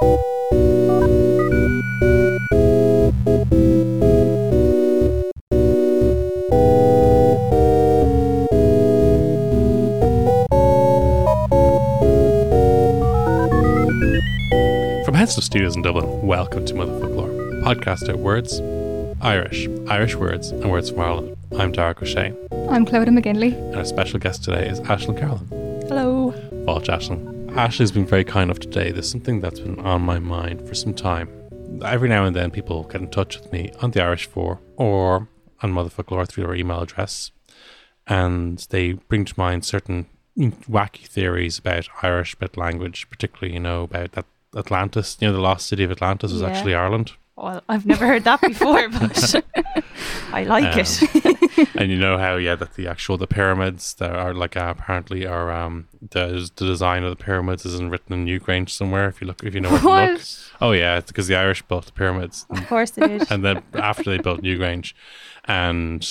From Headstuff Studios in Dublin, welcome to Motherfoclóir, a podcast about words, Irish, Irish words, and words from Ireland. I'm Darach Ó Séaghdha, I'm Clodagh McGinley. and our special guest today is Aisling Carolan. Hello. Watch Ashlyn. Ashley's been very kind enough today. There's something that's been on my mind for some time. Every now and then, people get in touch with me on the Irish For or on Motherfoclóir through our email address, and they bring to mind certain wacky theories about Irish, about language, particularly, you know, about that Atlantis. You know, the lost city of Atlantis was Yeah. actually Ireland. Well, I've never heard that before, but I like Um, it. and you know how yeah that the actual the pyramids that are like uh, apparently are um the the design of the pyramids isn't written in Newgrange somewhere if you look if you know where to look. What? oh yeah it's because the Irish built the pyramids. Of course it is. and then after they built Newgrange. And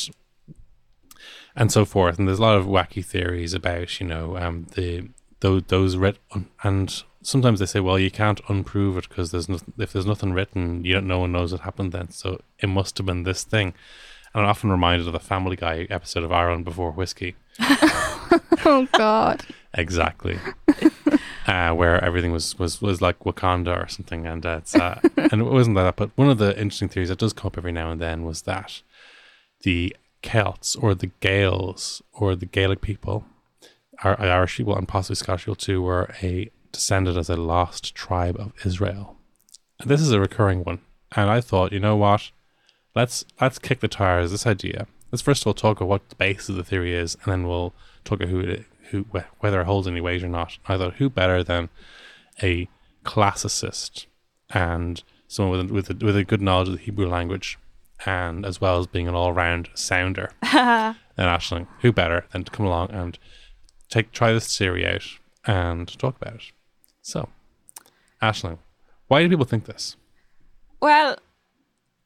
and so forth. And there's a lot of wacky theories about you know um the those those writ and sometimes they say well you can't unprove it because there's nothing if there's nothing written you don't no one knows what happened then. So it must have been this thing I'm often reminded of the Family Guy episode of Ireland Before Whiskey. Oh God. exactly. Uh, where everything was, was was like Wakanda or something and uh, it's uh, and it wasn't that but one of the interesting theories that does come up every now and then was that the Celts or the Gaels or the Gaelic people are Irish people and possibly Scottish people too were a descended as a lost tribe of Israel. And this is a recurring one. And I thought you know what let's let's kick the tires this idea. Let's first of all talk about what the base of the theory is and then we'll talk about who it who whether it holds any weight or not. I thought who better than a classicist and someone with a, with a, with a good knowledge of the Hebrew language and as well as being an all-round sounder than Aisling. Who better than to come along and take try this theory out and talk about it? So Aisling why do people think this? Well,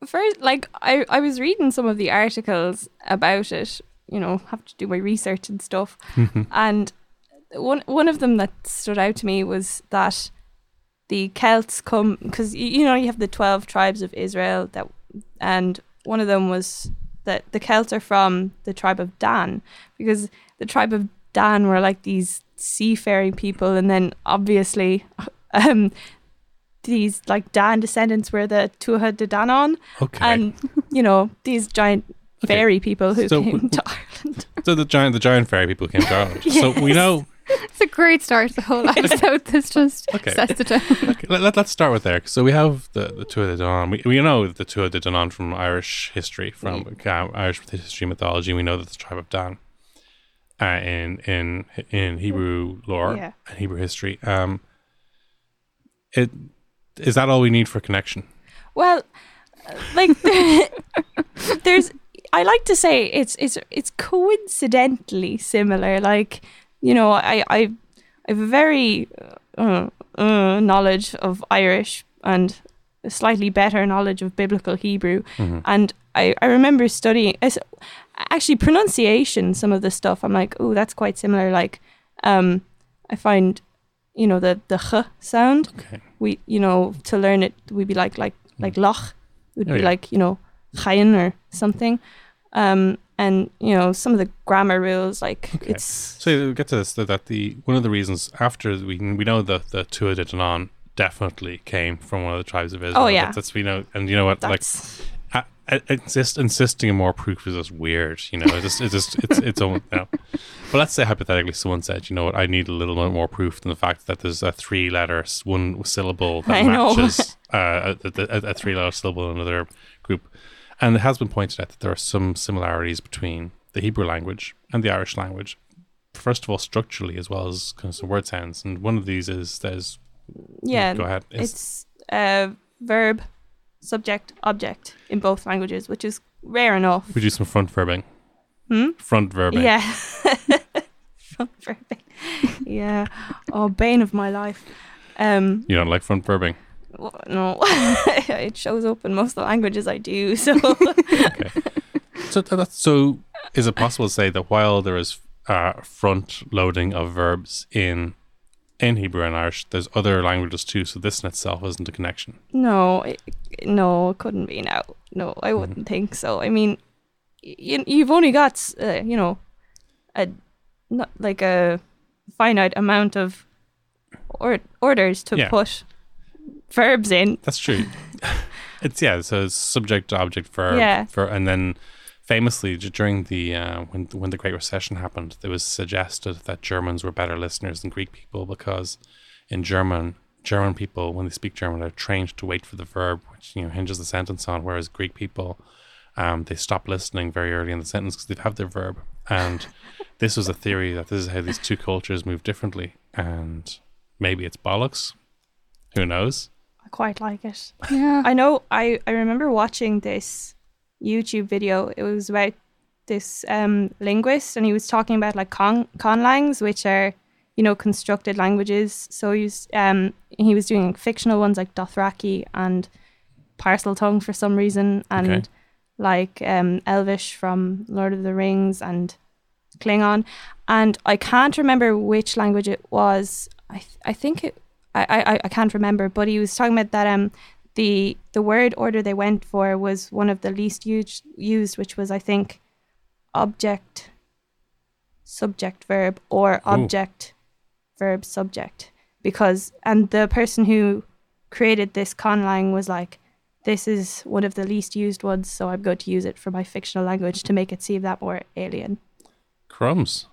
first, like I, I was reading some of the articles about it. You know, have to do my research and stuff. and one one of them that stood out to me was that the Celts come because you, know you have the twelve tribes of Israel that, and one of them was that the Celts are from the tribe of Dan because the tribe of Dan were like these seafaring people, and then obviously, um, these like Dan descendants were the Tuatha Dé Danann, okay and you know these giant Okay. fairy people who So came w- to Ireland. so the giant the giant fairy people came to Ireland so we know It's a great start to the whole episode. This just Okay. sets the tone. Okay, let, let, us start with there. So we have the the Tuatha Dé Danann. We, we know the Tuatha Dé Danann from Irish history, from uh, Irish history mythology. We know that the tribe of Dan uh, in in in Hebrew lore Yeah. and Hebrew history. Um, it is that all we need for connection? Well, like there's, I like to say it's it's it's coincidentally similar. Like you know, I I, I have a very uh, uh, knowledge of Irish and a slightly better knowledge of biblical Hebrew, and I I remember studying as- actually pronunciation. Some of the stuff I'm like, oh, that's quite similar. Like, um, I find, you know, the the ch sound Okay. we you know to learn it we'd be like like like loch would Oh, be yeah. like you know chayin or something um and you know some of the grammar rules like Okay. it's So we get to this that, that the one of the reasons after we we know that the Tuatha Dé Danann definitely came from one of the tribes of Israel. Oh, yeah. that's, that's we know, and you know what, like that's I, Insist, insisting on more proof is just weird, you know. It's just, it's just, it's, it's own, you know. But let's say hypothetically, someone said, you know what, I need a little bit more proof than the fact that there's a three letters, one syllable that I matches uh, a, a, a three letter syllable in another group. And it has been pointed out that there are some similarities between the Hebrew language and the Irish language. First of all, structurally, as well as kind of some word sounds. And one of these is there's Yeah, Go ahead. It's, it's uh, verb, subject, object in both languages, which is rare enough. we do some front verbing. Hmm? Front verbing. Yeah. Front verbing. yeah. Oh, bane of my life. Um, You don't like front verbing. no, it shows up in most of the languages I do. So okay. So that's so. Is it possible to say that while there is uh, front loading of verbs in in Hebrew and Irish, there's other languages too. So this in itself isn't a connection. no, it, no, it couldn't be now. No, I wouldn't think so. I mean, you, you've only got uh, you know a not like a finite amount of or, orders to Yeah. put verbs in. That's true. it's yeah. So it's subject, object, verb, Yeah. ver- and then famously during the uh, when when the Great Recession happened, it was suggested that Germans were better listeners than Greek people because in German. German people, when they speak German, are trained to wait for the verb, which you know hinges the sentence on. Whereas Greek people, um, they stop listening very early in the sentence because they have had their verb. And this was a theory that this is how these two cultures move differently. And maybe it's bollocks. Who knows? I quite like it. Yeah. I know. I I remember watching this YouTube video. It was about this um, linguist, and he was talking about like con conlangs, which are you know constructed languages. So he was um, he was doing fictional ones like Dothraki and Parseltongue for some reason, and Okay. like um, Elvish from Lord of the Rings and Klingon. And I can't remember which language it was. I th- I think it. I, I I can't remember, but he was talking about that um the the word order they went for was one of the least used used, which was I think object, subject, verb, or Ooh. object, verb, subject. Because and the person who created this conlang was like, this is one of the least used ones, so I'm going to use it for my fictional language to make it seem that more alien. Crumbs.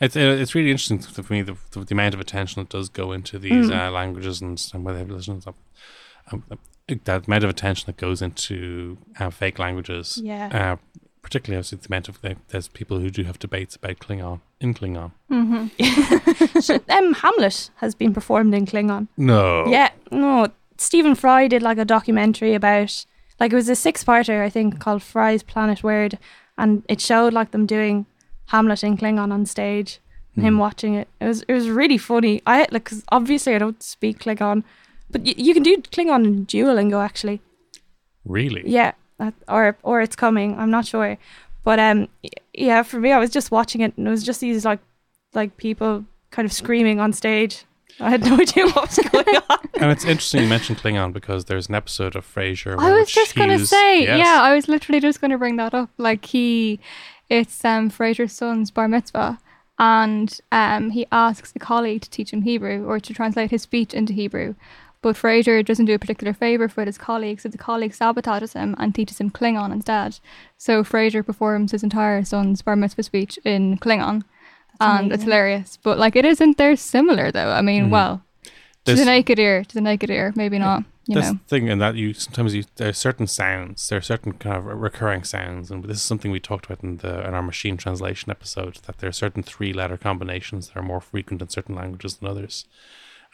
It's uh, it's really interesting for me the, the, amount of attention that does go into these uh, languages and, and whether they listen to them. Um, uh, that amount of attention that goes into uh, fake languages, Yeah. uh, particularly obviously the amount of the, there's people who do have debates about Klingon in Klingon. um, Hamlet has been performed in Klingon. No, Yeah, no. Stephen Fry did like a documentary about, like it was a six-parter, I think, called Fry's Planet Word, and it showed like them doing Hamlet in Klingon on stage, and him watching it. It was it was really funny. I like 'cause obviously I don't speak Klingon, but y- you can do Klingon in Duolingo actually. really. Yeah, that, or or it's coming. I'm not sure, but um, yeah. For me, I was just watching it, and it was just these like like people kind of screaming on stage. I had no idea what was going on. And it's interesting you mentioned Klingon because there's an episode of Frasier. I was just gonna say, yes. yeah, I was literally just gonna bring that up. Like he, it's um Frasier's son's bar mitzvah, and um he asks a colleague to teach him Hebrew or to translate his speech into Hebrew, but Frasier doesn't do a particular favor for his colleagues, so the colleague sabotages him and teaches him Klingon instead. So Frasier performs his entire son's bar mitzvah speech in Klingon, and it's hilarious. But like, it isn't there similar though. I mean, mm-hmm. well. To the naked ear, to the naked ear, maybe not. You this know, thing and that you sometimes you there are certain sounds there are certain kind of recurring sounds and this is something we talked about in the in our machine translation episode that there are certain three letter combinations that are more frequent in certain languages than others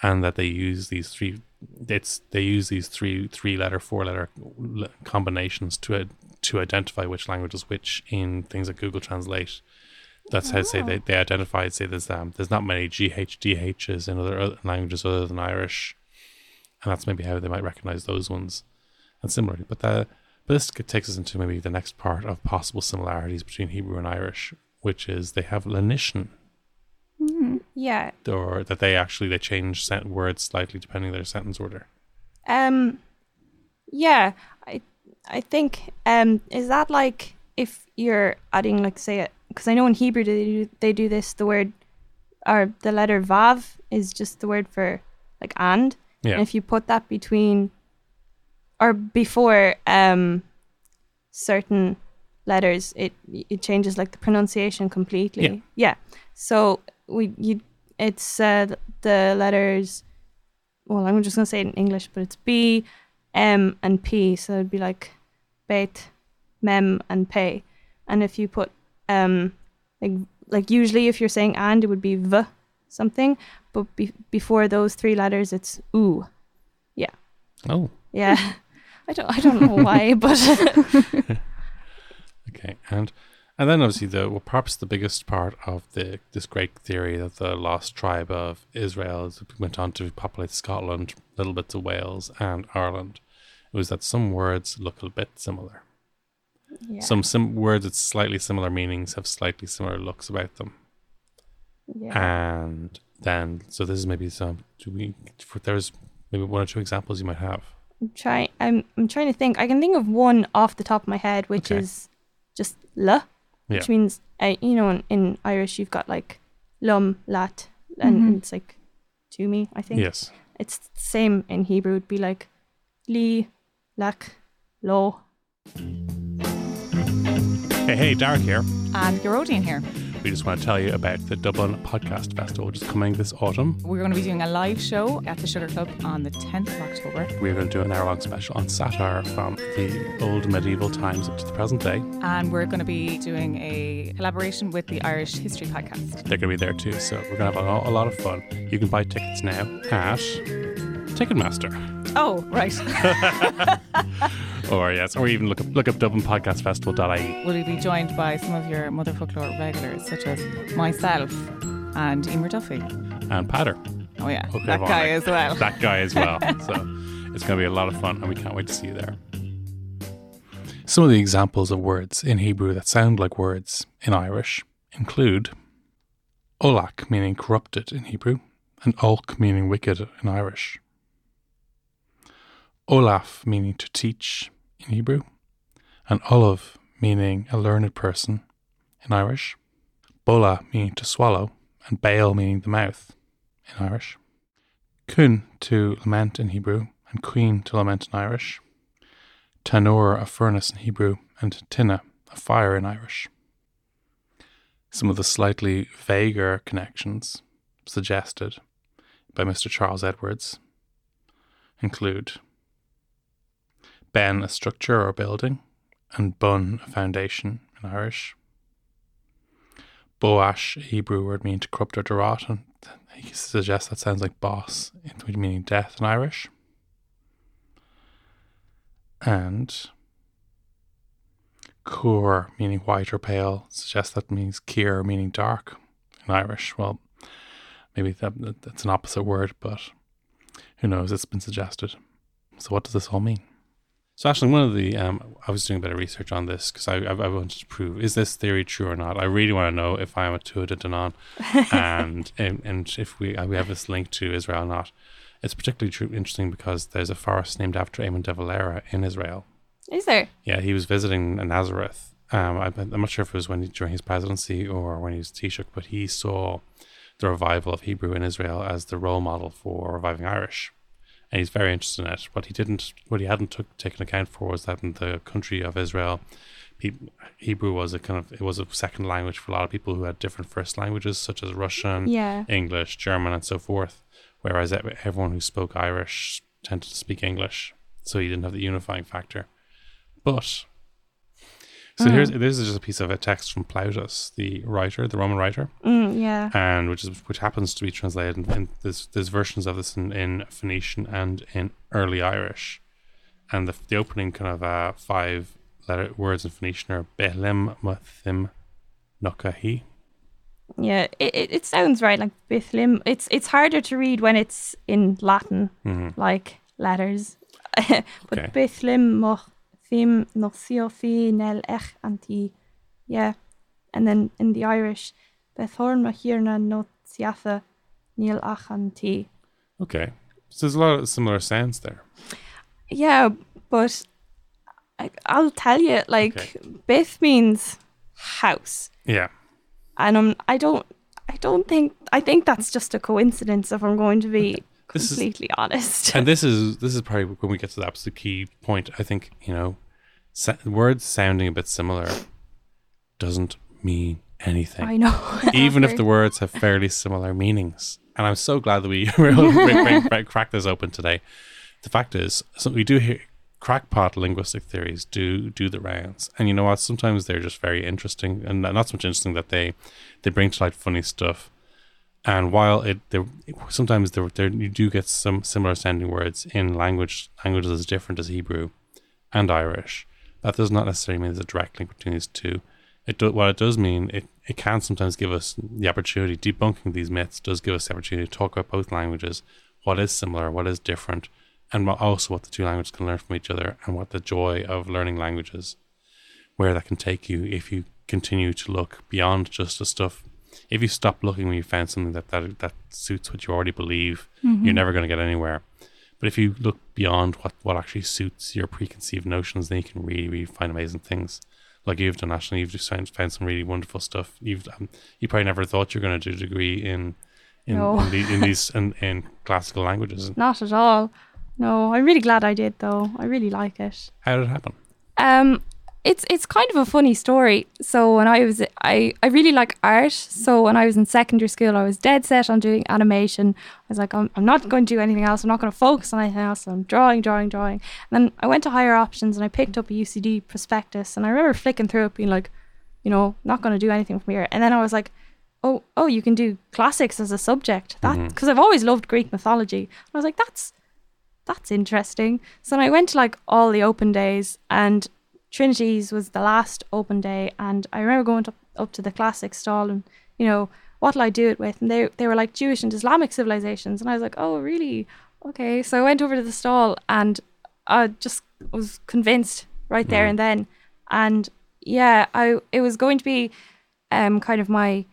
and that they use these three it's they use these three three letter four letter combinations to to identify which language is which in things like Google Translate. That's how say they, they identify say there's um there's not many GHDHs in other, other languages other than Irish. And that's maybe how they might recognize those ones. And similarly, but the but this takes us into maybe the next part of possible similarities between Hebrew and Irish, which is they have lenition, Yeah. or that they actually they change sent words slightly depending on their sentence order. Um, yeah, I I think um is that like if you're adding like say it because I know in Hebrew they do they do this the word or the letter vav is just the word for like and Yeah. and if you put that between or before um certain letters it it changes like the pronunciation completely Yeah. yeah so we you it's uh the letters well i'm just going to say it in english but it's b m and p so it'd be like bet mem and pay and if you put um like like usually if you're saying and it would be v something but be- before those three letters, it's oo. Oh, Yeah, I don't I don't know why, but okay. And and then obviously the well, perhaps the biggest part of the this great theory that the lost tribe of Israel went on to populate Scotland, little bits of Wales and Ireland, was that some words look a bit similar. yeah, Some sim- words with slightly similar meanings have slightly similar looks about them. yeah. And then, so this is maybe some. Do we? For, there's maybe one or two examples you might have. I'm trying. I'm I'm trying to think. I can think of one off the top of my head, which Okay. is just la, which Yeah. means uh, you know in, in Irish you've got like lum lat, and Mhm. it's like to me. I think Yes. it's the same in Hebrew. It'd be like li, lak, lo. Hey, hey, Darach here. And Gerodian here. We just want to tell you about the Dublin Podcast Festival, which is coming this autumn. We're going to be doing a live show at the Sugar Club on the 10th of October. We're going to do an hour long special on satire from the old medieval times up to the present day. And we're going to be doing a collaboration with the Irish History Podcast. They're going to be there too, so we're going to have a, a lot of fun. You can buy tickets now at Ticketmaster. Oh, right. Or yes, or even look up look up DublinPodcastFestival.ie. Will you be joined by some of your Motherfoclóir regulars, such as myself and Emer Duffy? and Patter. Oh, yeah. Okay, that guy as well. that guy as well. so it's going to be a lot of fun, and we can't wait to see you there. Some of the examples of words in Hebrew that sound like words in Irish include olak, meaning corrupted in Hebrew, and olk, meaning wicked in Irish. Olaf, meaning to teach in Hebrew, and olive, meaning a learned person in Irish. Bola, meaning to swallow, and bail, meaning the mouth in Irish. Kun to lament in Hebrew, and queen to lament in Irish. Tanur, a furnace in Hebrew, and tinna, a fire in Irish. Some of the slightly vaguer connections suggested by Mr. Charles Edwards include Ben, a structure or building, and bun, a foundation in Irish. Boash, a Hebrew word meaning to corrupt or to rot, and he suggests that sounds like boss, meaning death in Irish. And Kur, meaning white or pale, suggests that means Kir, meaning dark in Irish. Well, maybe that, that's an opposite word, but who knows? It's been suggested. So, what does this all mean? So, actually, one of the um, I was doing a bit of research on this because I, I I wanted to prove is this theory true or not. I really want to know if I am a Tuatha Danann and, and and if we uh, we have this link to Israel or not. It's particularly true, interesting because there's a forest named after Eamon de Valera in Israel. Is there? Yeah, he was visiting Nazareth. Um, I, I'm not sure if it was when he, during his presidency or when he was Taoiseach, but he saw the revival of Hebrew in Israel as the role model for reviving Irish, and he's very interested in it. What he didn't, what he hadn't took, taken account for was that in the country of Israel, peop Hebrew was a kind of it was a second language for a lot of people who had different first languages such as Russian, Yeah. English, German, and so forth. Whereas everyone who spoke Irish tended to speak English, so he didn't have the unifying factor. But so here's this is just a piece of a text from Plautus, the writer, the Roman writer, Mm, yeah. and which is which happens to be translated. In, in there's there's versions of this in, in Phoenician and in early Irish, and the the opening kind of uh, five letter words in Phoenician are Behlem Mathim Nokahi. Yeah. It, it, it sounds right. Like Bithlim. It's it's harder to read when it's in Latin, Mhm. like letters. but Okay. Bithlim moch thim noch siofi nel ech anti. Yeah. And then in the Irish, Bethorn mahirna not siatha nil ach anti. Okay, so there's a lot of similar sounds there. Yeah, but I, I'll tell you, like Okay. Bith means house, Yeah. and um, I don't, I don't think, I think that's just a coincidence. If I'm going to be This is- completely honest, and this is this is probably when we get to the absolute key point. I think you know, sa- words sounding a bit similar doesn't mean anything, I know. even if the words have fairly similar meanings. And I'm so glad that we were able to crack this open today. The fact is, so we do hear crackpot linguistic theories do do the rounds, and you know what? Sometimes they're just very interesting, and not so much interesting that they they bring to light funny stuff And while it there sometimes there, there you do get some similar sounding words in language languages as different as Hebrew and Irish, that does not necessarily mean there's a direct link between these two. It do, what it does mean it, it can sometimes give us the opportunity debunking these myths does give us the opportunity to talk about both languages, what is similar, what is different, and also what the two languages can learn from each other and what the joy of learning languages, where that can take you if you continue to look beyond just the stuff. If you stop looking when you found something that that, that suits what you already believe, you're never going to get anywhere. But if you look beyond what, what actually suits your preconceived notions, then you can really, really find amazing things. Like you've done, Ashley, you've just found, found some really wonderful stuff. You've um, you probably never thought you're going to do a degree in in, No. in, the, in these in, in classical languages. Not at all. No, I'm really glad I did though. I really like it. How did it happen? Um, it's it's kind of a funny story. So when I was I I really like art. So when I was in secondary school, I was dead set on doing animation. I was like, I'm, I'm not going to do anything else. I'm not going to focus on anything else. I'm drawing, drawing, drawing. And then I went to higher options and I picked up a UCD prospectus. And I remember flicking through it, being like, you know, not going to do anything from here. And then I was like, oh, oh, you can do classics as a subject. That mm-hmm. because I've always loved Greek mythology. And I was like, that's that's interesting. So then I went to like all the open days and Trinity's was the last open day and I remember going up, up to the classic stall and, you know, what'll I do it with? And they they were like Jewish and Islamic civilizations and I was like, Oh really? Okay. So I went over to the stall and I just was convinced right there and then. And yeah, I it was going to be um kind of my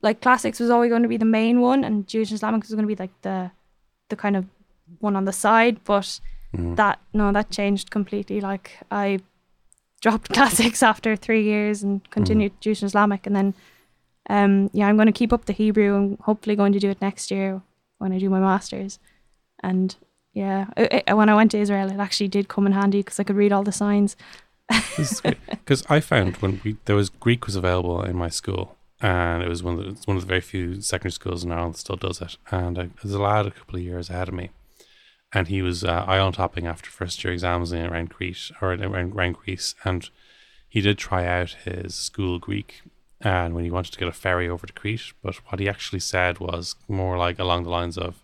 like classics was always going to be the main one and Jewish and Islamic was going to be like the the kind of one on the side, but that no, that changed completely. Like I dropped classics after three years and continued Jewish and Islamic, and then um yeah, I'm going to keep up the Hebrew and hopefully going to do it next year when I do my masters. And yeah, it, it- when I went to Israel, it actually did come in handy because I could read all the signs. Because I found when we, there was Greek was available in my school, and it was one of the, one of the very few secondary schools in Ireland that still does it. And I, there's a lad a couple of years ahead of me, and he was uh, ion topping after first year exams in around Crete or around, around Greece, and he did try out his school Greek. And when he wanted to get a ferry over to Crete, but what he actually said was more like along the lines of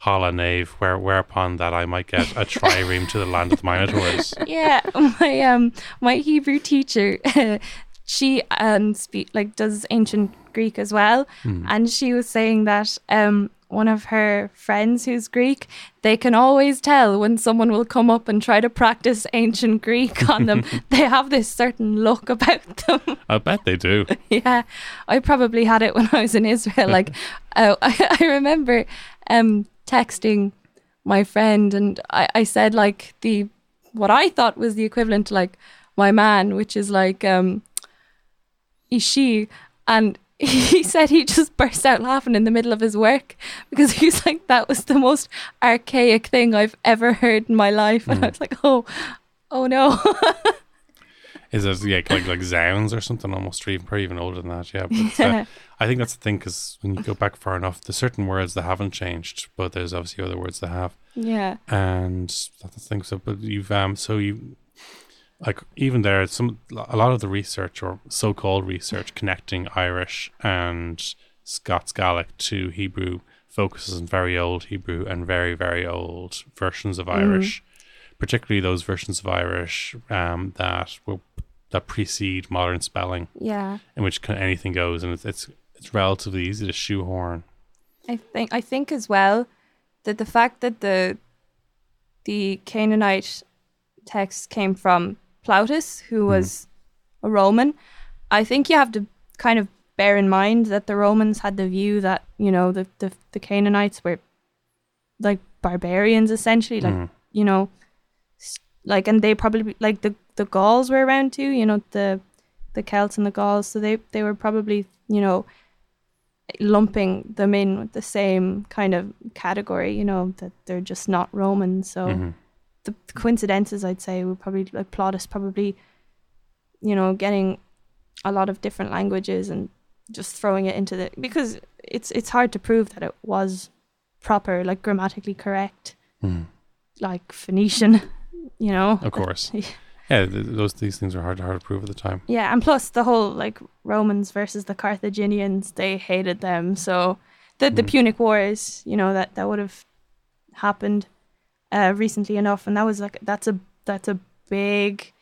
"Hala nave," where whereupon that I might get a trireme to the land of the Minotaurs. yeah, my um my Hebrew teacher, she um speak like does ancient Greek as well, and she was saying that um one of her friends who's Greek, they can always tell when someone will come up and try to practice ancient Greek on them. they have this certain look about them. I bet they do. yeah, I probably had it when I was in Israel. Like, uh, I, I remember um, texting my friend, and I, I said like the what I thought was the equivalent to like my man, which is like um, ishi, and he said he just burst out laughing in the middle of his work because he was like that was the most archaic thing I've ever heard in my life, and I was like, oh, oh no. Is it yeah, like like Zounds or something almost or even probably even older than that? Yeah, but uh, I think that's the thing because when you go back far enough, there's certain words that haven't changed, but there's obviously other words that have, yeah. and that's the thing. So, but you've um, so you like even there, some a lot of the research or so-called research connecting Irish and Scots Gaelic to Hebrew focuses on very old Hebrew and very very old versions of Irish, particularly those versions of Irish um, that were that precede modern spelling, Yeah. in which anything goes, and it's it's, it's relatively easy to shoehorn. I think I think as well that the fact that the the Canaanite text came from Plautus, who was a Roman, I think you have to kind of bear in mind that the Romans had the view that you know the the, the Canaanites were like barbarians essentially, like Mm. you know, like and they probably like the the Gauls were around too, you know the the Celts and the Gauls, so they they were probably you know lumping them in with the same kind of category, you know, that they're just not Roman. So Mhm. The, the coincidences, I'd say, would probably like Plautus probably, you know, getting a lot of different languages and just throwing it into the because it's it's hard to prove that it was proper, like grammatically correct, Mhm. like Phoenician, you know. Of course, Yeah. yeah. Th- those these things are hard hard to prove at the time. Yeah, and plus the whole like Romans versus the Carthaginians, they hated them. So the the Mm. Punic Wars, you know that that would have happened uh, recently enough, and that was like that's a that's a big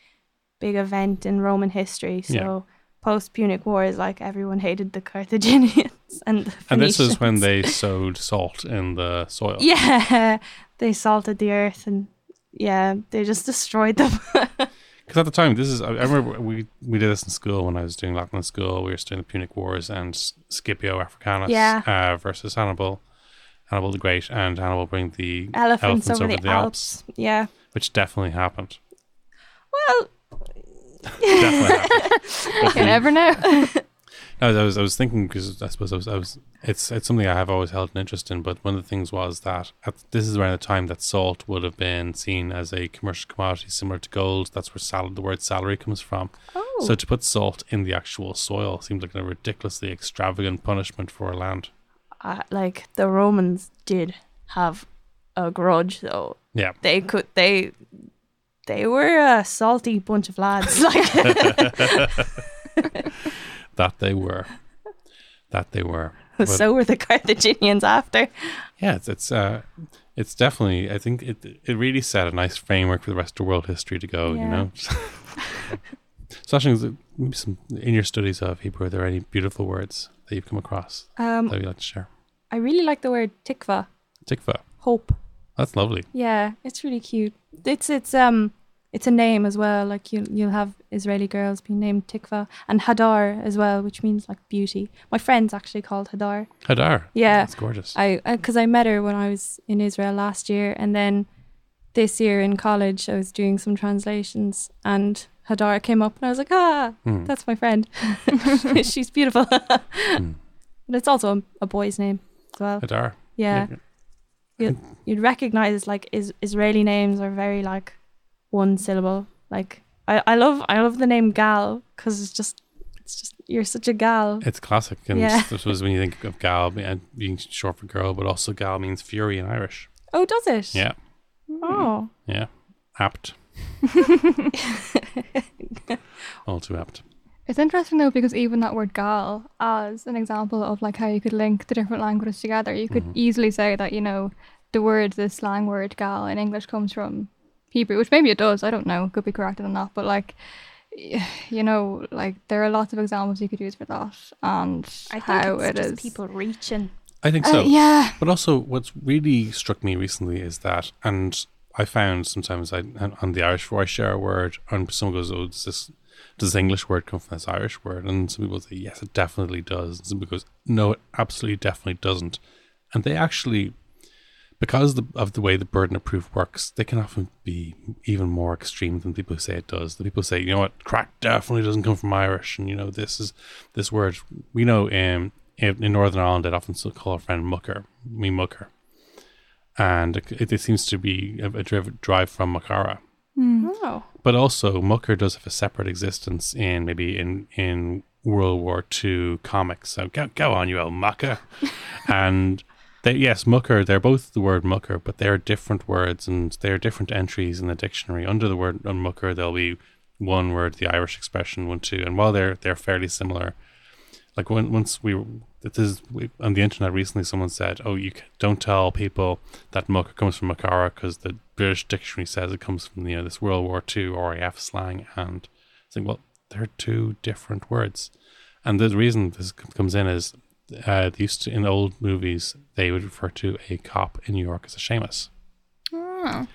big event in Roman history. So Yeah. post Punic Wars, like everyone hated the Carthaginians and the And this is when they sowed salt in the soil. yeah they salted the earth and yeah they just destroyed them. Because at the time, this is I I remember we we did this in school when I was doing Latin in school. We were studying the Punic Wars and Scipio Africanus Yeah. uh, versus Hannibal, Hannibal the Great, and Hannibal bring the Elephants, over, the, Alps. Yeah. which definitely happened. Well, Definitely happened. You the- never know. I was, I was, I was thinking because I suppose I was, I was, it's, it's something I have always held an interest in. But one of the things was that at, this is around the time that salt would have been seen as a commercial commodity similar to gold. That's where salad, the word salary comes from. oh, So to put salt in the actual soil seems like a ridiculously extravagant punishment for a land. Uh, like the Romans did have a grudge, though. Yeah. They could they they were a salty bunch of lads. Like That they were. That they were. But- so were the Carthaginians after. Yeah, it's it's uh, it's definitely. I think it it really set a nice framework for the rest of world history to go. You know. so, maybe some in your studies of Hebrew, are there any beautiful words that you've come across Um, that you'd like to share? I really like the word tikva, Tikva, hope. that's lovely. Yeah, it's really cute. It's it's um it's a name as well. Like you you'll have Israeli girls being named Tikva and Hadar as well, which means like beauty. My friend's actually called Hadar. Hadar, Yeah, that's gorgeous. I because I, met her when I was in Israel last year, and then this year in college I was doing some translations, and Hadar came up, and I was like, ah, Hmm. that's my friend. She's beautiful, Hmm. but it's also a, a boy's name as well. Hadar. Yeah, you'd, you'd recognize like is, Israeli names are very like one syllable. Like I, I love I love the name Gal because it's just it's just you're such a gal. It's classic, and Yeah. this was when you think of gal being short for girl, but also gal means fury in Irish. Oh, does it? Yeah, Oh, yeah, apt. All too apt. It's interesting though because even that word gal as an example of like how you could link the different languages together, you could Mhm. easily say that, you know, the word, the slang word gal in English comes from Hebrew, which maybe it does, I don't know, could be corrected on that, but like you know, like there are lots of examples you could use for that and I think how it's it just is. people reaching. I think Uh, so. yeah. But also, what's really struck me recently is that, and I found sometimes I on the Irish before I share a word, and someone goes, "Oh, does this does English word come from this Irish word?" And some people say, "Yes, it definitely does." And some people goes, "No, it absolutely definitely doesn't." And they actually, because of the way the burden of proof works, they can often be even more extreme than people who say it does. The people say, "You know what, crack definitely doesn't come from Irish," and you know this is this word we know um, in, in Northern Ireland they'd often call a friend mucker, me mucker and it, it seems to be a, a driv- drive from mo chara. Hmm. Oh, But also, Mucker does have a separate existence in maybe in in World War II comics. So go go on, you old mucker. and they, yes, mucker. They're both the word mucker, but they're different words and they're different entries in the dictionary. Under the word mucker, there'll be one word, the Irish expression, one two, and while they're they're fairly similar, like when once we this is we, on the internet recently, someone said, "Oh, you don't tell people that mucker comes from mo chara because the British dictionary says it comes from you know this World War II RAF slang." And it's like, well, they're two different words, and the reason this comes in is uh, they used to in old movies they would refer to a cop in New York as a Seamus. Oh.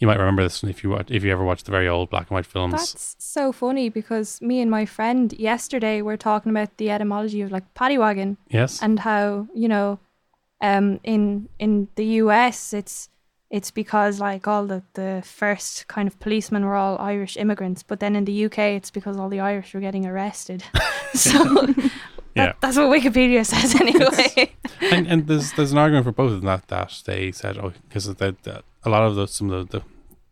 You might remember this if you watch, if you ever watched the very old black and white films. that's so funny because me and my friend yesterday were talking about the etymology of like paddy wagon yes, and how you know, um, in in the U.S. it's it's because like all the the first kind of policemen were all Irish immigrants, but then in the U.K. it's because all the Irish were getting arrested. so Yeah. that, that's what Wikipedia says anyway. and and there's there's an argument for both of that that they said oh because that that a lot of the some of the, the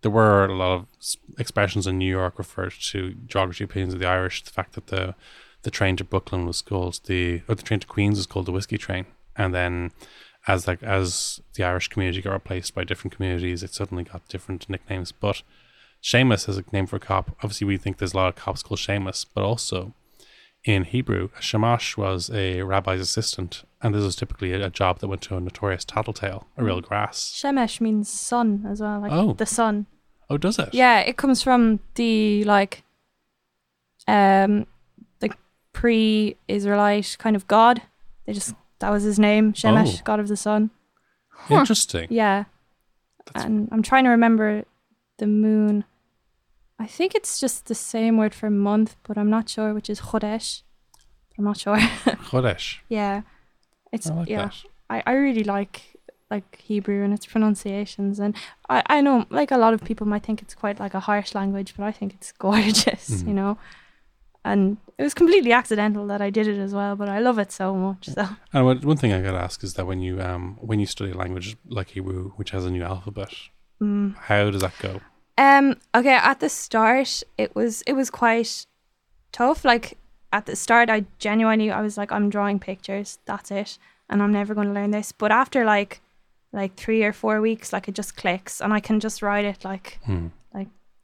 there were a lot of expressions in New York referred to geography opinions of the Irish the fact that the the train to Brooklyn was called the or the train to Queens was called the whiskey train and then as like as the Irish community got replaced by different communities it suddenly got different nicknames but Seamus is a name for a cop obviously we think there's a lot of cops called Seamus but also in Hebrew, a shamash was a rabbi's assistant, and this was typically a, a job that went to a notorious tattletale, a real grass. Shemesh means sun as well, like Oh. the sun. Oh, does it? Yeah, it comes from the like um the pre-Israelite kind of god. They just that was his name, Shemesh, Oh. god of the sun. Interesting. Yeah. And I'm trying to remember the moon. I think it's just the same word for month, but I'm not sure, which is Chodesh. I'm not sure. Chodesh. yeah. It's I like yeah. that. I, I really like like Hebrew and its pronunciations and I, I know like a lot of people might think it's quite like a harsh language, but I think it's gorgeous, Mhm. you know. And it was completely accidental that I did it as well, but I love it so much. So And one, one thing I got to ask is that when you um when you study a language like Hebrew, which has a new alphabet, mm. how does that go? Um. Okay. At the start, it was it was quite tough. Like at the start, I genuinely I was like, I'm drawing pictures. That's it, and I'm never going to learn this. But after like like three or four weeks, like it just clicks, and I can just write it like Hmm.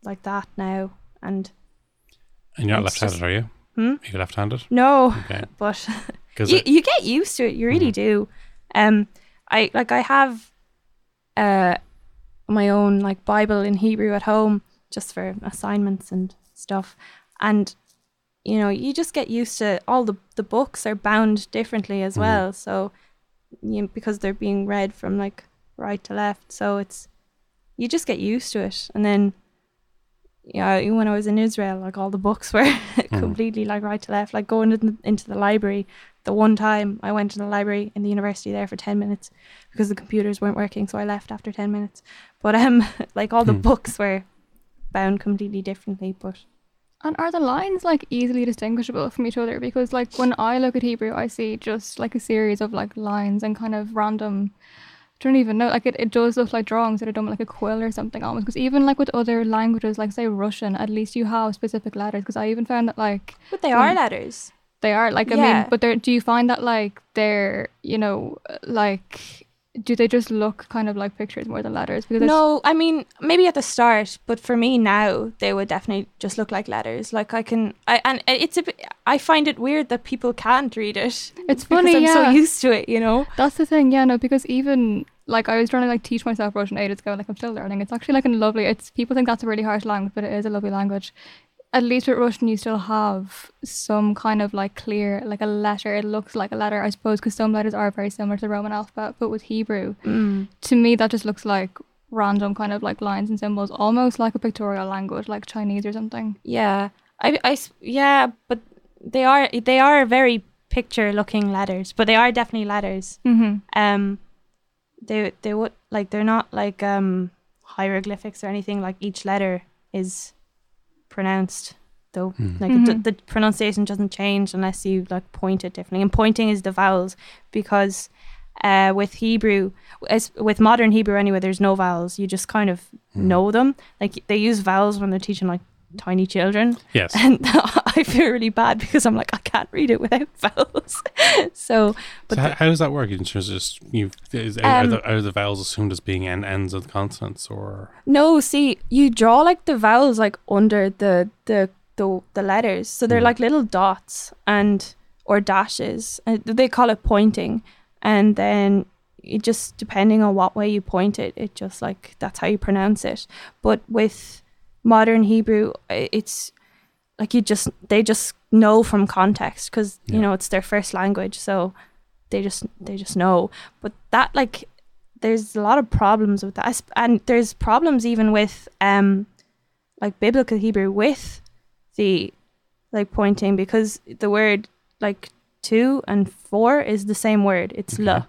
like that now. And And you're not left-handed, just- are you? Hmm? Are you left-handed? no, Okay. but you, you get used to it. You really Mhm. do. Um, I like I have uh my own like Bible in Hebrew at home just for assignments and stuff, and you know you just get used to all the the books are bound differently as Mhm. well. So you because they're being read from like right to left, so it's you just get used to it, and then. Yeah, when I was in Israel, like all the books were completely like right to left. Like going in, into the library, the one time I went to the library in the university there for 10 minutes because the computers weren't working so I left after 10 minutes but um like all the Hmm. books were bound completely differently but And are the lines like easily distinguishable from each other? Because like when I look at Hebrew, I see just like a series of like lines and kind of random. I don't even know. Like it, it does look like drawings that are done with like a quill or something almost. Because even like with other languages, like say Russian, at least you have specific letters. Because I even found that like but they When- are letters they are like I Yeah. mean, but they're, do you find that like they're you know like do they just look kind of like pictures more than letters? Because no I mean maybe at the start but for me now they would definitely just look like letters like I can I and it's a bit I find it weird that people can't read it it's funny. I'm yeah. so used to it you know That's the thing, yeah, no, because even like I was trying to like teach myself Russian ages ago, like I'm still learning. It's actually like a lovely. It's people think that's a really harsh language, but it is a lovely language. At least with Russian, you still have some kind of like clear, like a letter. It looks like a letter, I suppose, because some letters are very similar to the Roman alphabet. But with Hebrew, mm. to me, that just looks like random kind of like lines and symbols, almost like a pictorial language, like Chinese or something. Yeah, I, I, yeah, but they are they are very picture looking letters, but they are definitely letters. Mm-hmm. Um, they they would like they're not like um hieroglyphics or anything. Like each letter is pronounced though. Hmm. Like it d- Mhm. the pronunciation doesn't change unless you like point it differently. And pointing is the vowels because uh with Hebrew, as with modern Hebrew anyway, there's no vowels. You just kind of Hmm. know them. Like they use vowels when they're teaching like tiny children Yes. and I feel really bad because I'm like I can't read it without vowels. so, but so how, the- how does that work? In terms of just you, is, are, Um, the, are the vowels assumed as being end, ends of the consonants, or no, see, you draw like the vowels like under the the the, the letters, so they're Mm. like little dots and or dashes. And they call it pointing, and then it just depending on what way you point it, it just like that's how you pronounce it. But with modern Hebrew, it's like you just they just know from context because Yeah. you know it's their first language, so they just they just know. But that like there's a lot of problems with that, and there's problems even with um like biblical Hebrew with the like pointing because the word like two and four is the same word. It's Okay. la.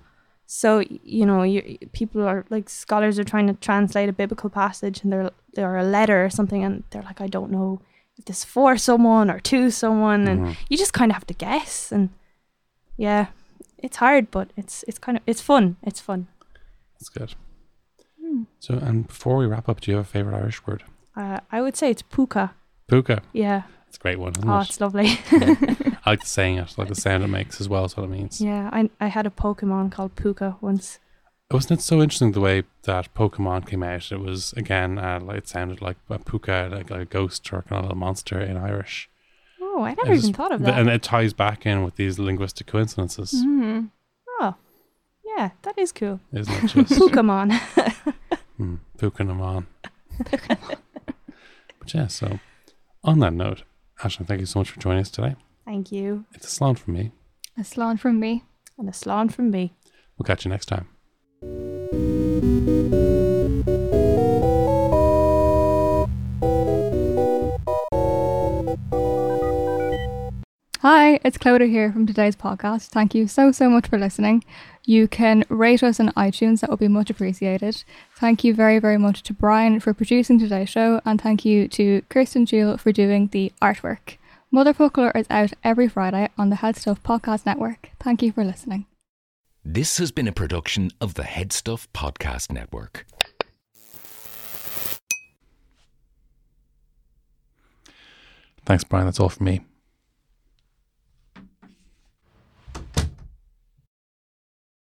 So you know, you people are like scholars are trying to translate a biblical passage and they're they're a letter or something, and they're like, I don't know if this is for someone or to someone, and Mhm. you just kind of have to guess. And yeah, it's hard, but it's it's kind of it's fun. It's fun. that's good. Hmm. So, and before we wrap up, do you have a favorite Irish word? Uh, I would say it's púca. Púca. Yeah. It's a great one, isn't Oh, it? it's lovely. I like the saying it, like the sound it makes as well. Is what it means. yeah, I I had a Pokemon called Puka once. Wasn't it so interesting the way that Pokemon came out? It was again, uh, like it sounded like a púca, like, like a ghost or kind of a monster in Irish. Oh, I never was- even thought of that. and it ties back in with these linguistic coincidences. Mm-hmm. oh, Yeah, that is cool. isn't it? Just Pokemon. hmm, Pukin them on. but yeah, so on that note, Ashton, thank you so much for joining us today. Thank you. It's a slán from me. A slán from me. And a slán from me. We'll catch you next time. Hi, it's Clodagh here from today's podcast. Thank you so, so much for listening. You can rate us on iTunes, that would be much appreciated. Thank you very, very much to Brian for producing today's show, and thank you to Kirsten Jewell for doing the artwork. Motherfoclóir is out every Friday on the Head Stuff Podcast Network. Thank you for listening. This has been a production of the Headstuff Podcast Network. Thanks, Brian. That's all from me.